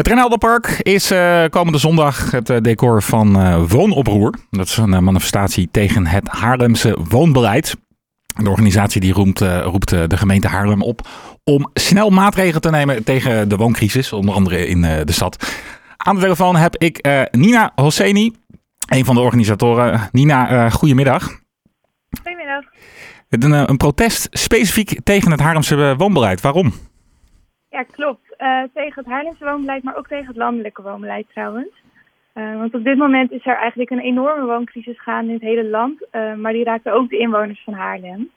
Het Renaldenpark is uh, komende zondag het uh, decor van uh, Woonoproer. Dat is een manifestatie tegen het Haarlemse woonbeleid. De organisatie die roemt, roept de gemeente Haarlem op om snel maatregelen te nemen tegen de wooncrisis, onder andere in de stad. Aan de telefoon heb ik Nina Hosseini, een van de organisatoren. Nina, goedemiddag. Goedemiddag. Een, een protest specifiek tegen het Haarlemse woonbeleid. Waarom? Ja, klopt. Uh, tegen het Haarlemse woonbeleid, maar ook tegen het landelijke woonbeleid trouwens. Uh, want op dit moment is er eigenlijk een enorme wooncrisis gaande in het hele land. Uh, maar die raakt ook de inwoners van Haarlem.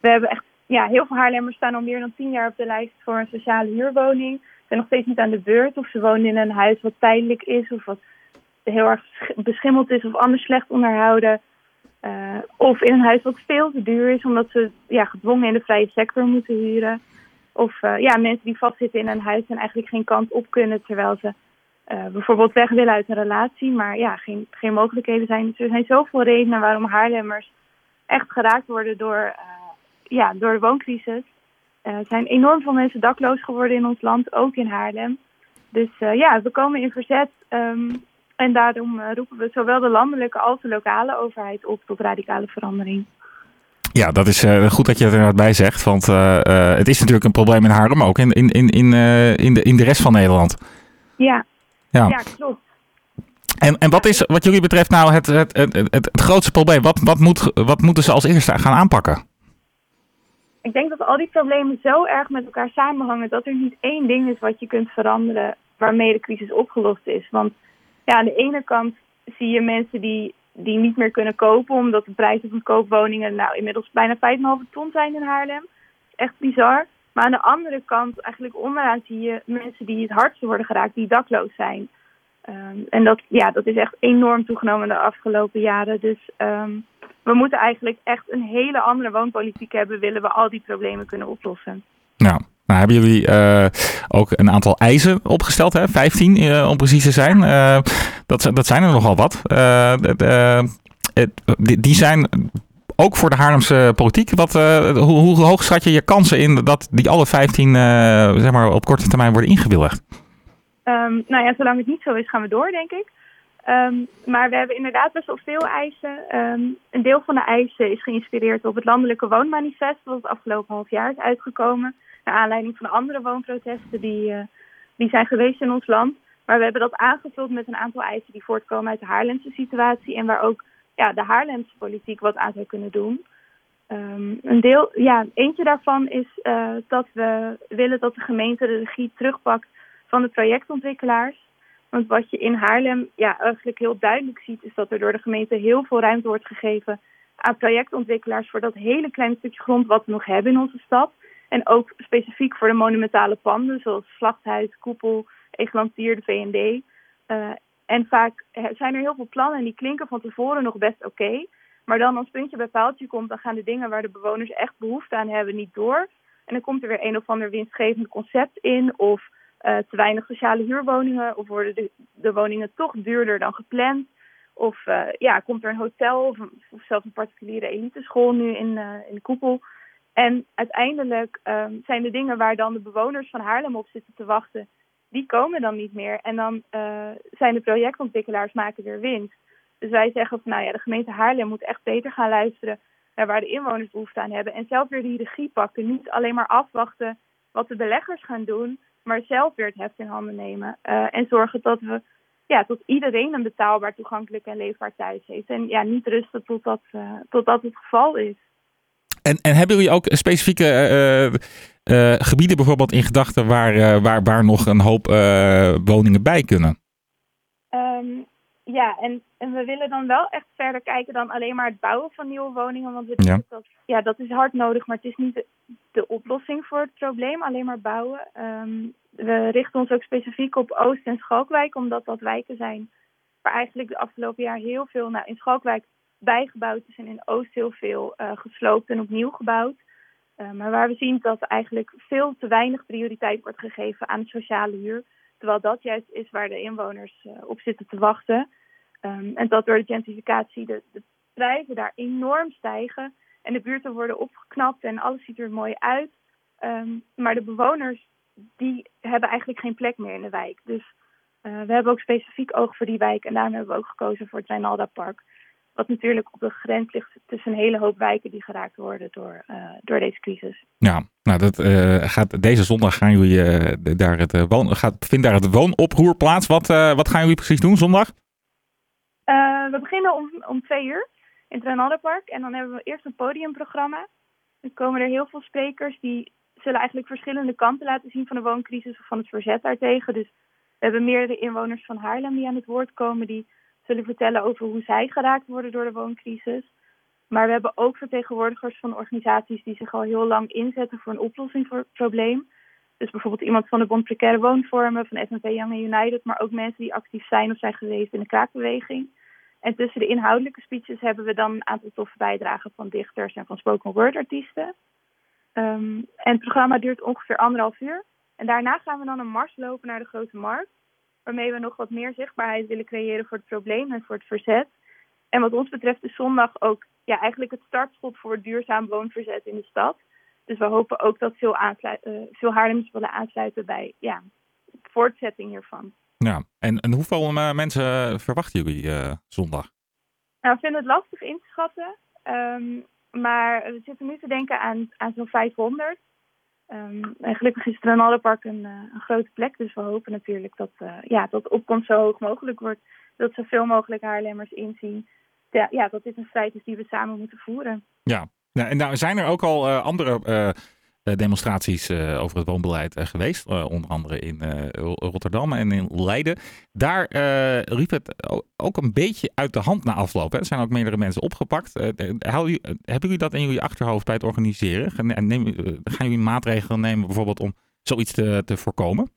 We hebben echt, ja, heel veel Haarlemmers staan al meer dan tien jaar op de lijst voor een sociale huurwoning. Zijn nog steeds niet aan de beurt of ze wonen in een huis wat tijdelijk is of wat heel erg beschimmeld is of anders slecht onderhouden. of in een huis wat veel te duur is omdat ze ja, gedwongen in de vrije sector moeten huren. Of uh, ja, mensen die vastzitten in een huis en eigenlijk geen kant op kunnen terwijl ze uh, bijvoorbeeld weg willen uit een relatie, maar ja, geen, geen mogelijkheden zijn. Dus er zijn zoveel redenen waarom Haarlemmers echt geraakt worden door, uh, ja, door de wooncrisis. er zijn enorm veel mensen dakloos geworden in ons land, ook in Haarlem. Dus ja, we komen in verzet um, en daarom roepen we zowel de landelijke als de lokale overheid op tot radicale verandering. Ja, dat is uh, goed dat je er bij zegt. Want uh, uh, het is natuurlijk een probleem in Haarlem ook. In, in, in, in, in, de, in de rest van Nederland. Ja, ja. ja klopt. En, en wat is wat jullie betreft nou het, het, het, het, het grootste probleem? Wat, wat, moet, wat moeten ze als eerste gaan aanpakken? Ik denk dat al die problemen zo erg met elkaar samenhangen dat er niet één ding is wat je kunt veranderen waarmee de crisis opgelost is. Want ja, aan de ene kant zie je mensen die die niet meer kunnen kopen, omdat de prijzen van koopwoningen nou inmiddels bijna 5,5 ton zijn in Haarlem. Echt bizar. Maar aan de andere kant, eigenlijk onderaan zie je mensen die het hardste worden geraakt, die dakloos zijn. Um, en dat, ja, dat is echt enorm toegenomen de afgelopen jaren. Dus um, we moeten eigenlijk echt een hele andere woonpolitiek hebben, willen we al die problemen kunnen oplossen. Nou, nou, hebben jullie uh, ook een aantal eisen opgesteld, hè? 15 uh, om precies te zijn. Uh, dat, dat zijn er nogal wat. Die, die zijn ook voor de Haarlemse politiek. Wat, hoe, hoe, hoog schat je je kansen in dat die alle 15 zeg maar op korte termijn worden ingewilligd? Um, nou ja, zolang het niet zo is, gaan we door, denk ik. Um, maar we hebben inderdaad best wel veel eisen. Um, een deel van de eisen is geïnspireerd op het Landelijke Woonmanifest, wat het afgelopen half jaar is uitgekomen naar aanleiding van andere woonprotesten die, die zijn geweest in ons land. Maar we hebben dat aangevuld met een aantal eisen die voortkomen uit de Haarlemse situatie en waar ook ja, de Haarlemse politiek wat aan zou kunnen doen. Um, een deel, ja, eentje daarvan is uh, dat we willen dat de gemeente de regie terugpakt van de projectontwikkelaars. Want wat je in Haarlem ja, eigenlijk heel duidelijk ziet, is dat er door de gemeente heel veel ruimte wordt gegeven aan projectontwikkelaars voor dat hele kleine stukje grond wat we nog hebben in onze stad. En ook specifiek voor de monumentale panden, zoals Slachthuis, Koepel, Egelantier, de VND. Uh, en vaak zijn er heel veel plannen en die klinken van tevoren nog best oké. Maar dan als puntje bij paaltje komt, dan gaan de dingen waar de bewoners echt behoefte aan hebben niet door. En dan komt er weer een of ander winstgevend concept in of uh, te weinig sociale huurwoningen of worden de, de woningen toch duurder dan gepland. Of uh, ja, komt er een hotel of, zelfs een particuliere eliteschool nu in, in Koepel. En uiteindelijk um, zijn de dingen waar dan de bewoners van Haarlem op zitten te wachten, die komen dan niet meer. En dan uh, zijn de projectontwikkelaars maken weer winst. Dus wij zeggen van nou ja, de gemeente Haarlem moet echt beter gaan luisteren naar waar de inwoners behoefte aan hebben. En zelf weer die regie pakken. Niet alleen maar afwachten wat de beleggers gaan doen, maar zelf weer het heft in handen nemen. Uh, en zorgen dat we ja, tot iedereen een betaalbaar, toegankelijk en leefbaar thuis heeft. En ja, niet rusten totdat, uh, totdat het geval is. En, en hebben jullie ook specifieke uh, uh, gebieden bijvoorbeeld in gedachten waar, waar, waar nog een hoop woningen bij kunnen? Um, ja, en, en we willen dan wel echt verder kijken dan alleen maar het bouwen van nieuwe woningen. Want we ja. Dat, ja, dat is hard nodig, maar het is niet de, de oplossing voor het probleem, alleen maar bouwen. Um, we richten ons ook specifiek op Oost- en Schalkwijk, omdat dat wijken zijn waar eigenlijk de afgelopen jaar heel veel, nou in Schalkwijk bijgebouwd is en in Oost heel veel uh, gesloopt en opnieuw gebouwd. Uh, maar waar we zien dat eigenlijk veel te weinig prioriteit wordt gegeven aan sociale huur. Terwijl dat juist is waar de inwoners uh, op zitten te wachten. Um, en dat door de gentrificatie de, de, prijzen daar enorm stijgen. En de buurten worden opgeknapt en alles ziet er mooi uit. Um, maar de bewoners die hebben eigenlijk geen plek meer in de wijk. Dus we hebben ook specifiek oog voor die wijk en daarom hebben we ook gekozen voor het Reinalda Park. Wat natuurlijk op de grens ligt tussen een hele hoop wijken die geraakt worden door, uh, door deze crisis. Ja, nou dat uh, gaat deze zondag gaan jullie daar het woon, gaat, vindt daar het woonoproer plaats. Wat, wat gaan jullie precies doen zondag? we beginnen om, om twee uur in het Reinalda Park en dan hebben we eerst een podiumprogramma. Dan komen er heel veel sprekers die zullen eigenlijk verschillende kanten laten zien van de wooncrisis of van het verzet daartegen. Dus we hebben meerdere inwoners van Haarlem die aan het woord komen, die zullen vertellen over hoe zij geraakt worden door de wooncrisis. Maar we hebben ook vertegenwoordigers van organisaties die zich al heel lang inzetten voor een oplossing voor het probleem. Dus bijvoorbeeld iemand van de Bond Precaire Woonvormen, van SNP Young United, maar ook mensen die actief zijn of zijn geweest in de kraakbeweging. En tussen de inhoudelijke speeches hebben we dan een aantal toffe bijdragen van dichters en van spoken word artiesten. Um, en het programma duurt ongeveer anderhalf uur. En daarna gaan we dan een mars lopen naar de Grote Markt. Waarmee we nog wat meer zichtbaarheid willen creëren voor het probleem en voor het verzet. En wat ons betreft is zondag ook ja, eigenlijk het startschot voor het duurzaam woonverzet in de stad. Dus we hopen ook dat veel, uh, veel Haarlemers willen aansluiten bij ja, voortzetting hiervan. Ja, en, en hoeveel uh, mensen verwachten jullie uh, zondag? Nou, we vinden het lastig in te schatten. Um, maar we zitten nu te denken aan, aan zo'n 500. Um, en gelukkig is het Renalderpark een, uh, een grote plek. Dus we hopen natuurlijk dat, uh, ja, dat opkomst zo hoog mogelijk wordt. Dat zoveel mogelijk Haarlemmers inzien ja, dat dit een strijd is die we samen moeten voeren. Ja, en nou zijn er ook al uh, andere eh, demonstraties uh, over het woonbeleid uh, geweest. onder andere in Rotterdam en in Leiden. Daar riep het ook een beetje uit de hand na afloop. Er zijn ook meerdere mensen opgepakt. hebben jullie dat in jullie achterhoofd bij het organiseren? En neem, gaan jullie maatregelen nemen bijvoorbeeld om zoiets te, te voorkomen?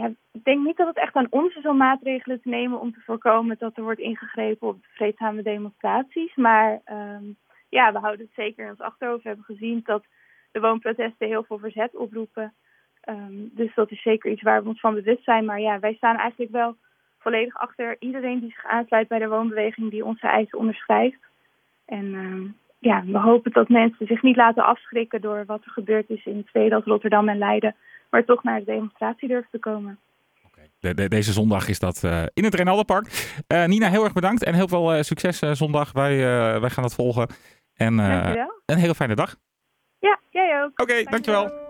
Ja, ik denk niet dat het echt aan ons is om maatregelen te nemen om te voorkomen dat er wordt ingegrepen op vreedzame demonstraties. Maar ehm, ja, we houden het zeker in ons achterhoofd. We hebben gezien dat de woonprotesten heel veel verzet oproepen. Um, dus dat is zeker iets waar we ons van bewust zijn. Maar ja, wij staan eigenlijk wel volledig achter iedereen die zich aansluit bij de woonbeweging die onze eisen onderschrijft. En um, ja, we hopen dat mensen zich niet laten afschrikken door wat er gebeurd is in als Rotterdam en Leiden, maar toch naar de demonstratie durven te komen. De, de, deze zondag is dat uh, in het Renaldenpark. Uh, Nina, heel erg bedankt en heel veel uh, succes zondag. Wij, wij gaan dat volgen. En een hele fijne dag. Ja, jij ook. Oké, okay, dankjewel.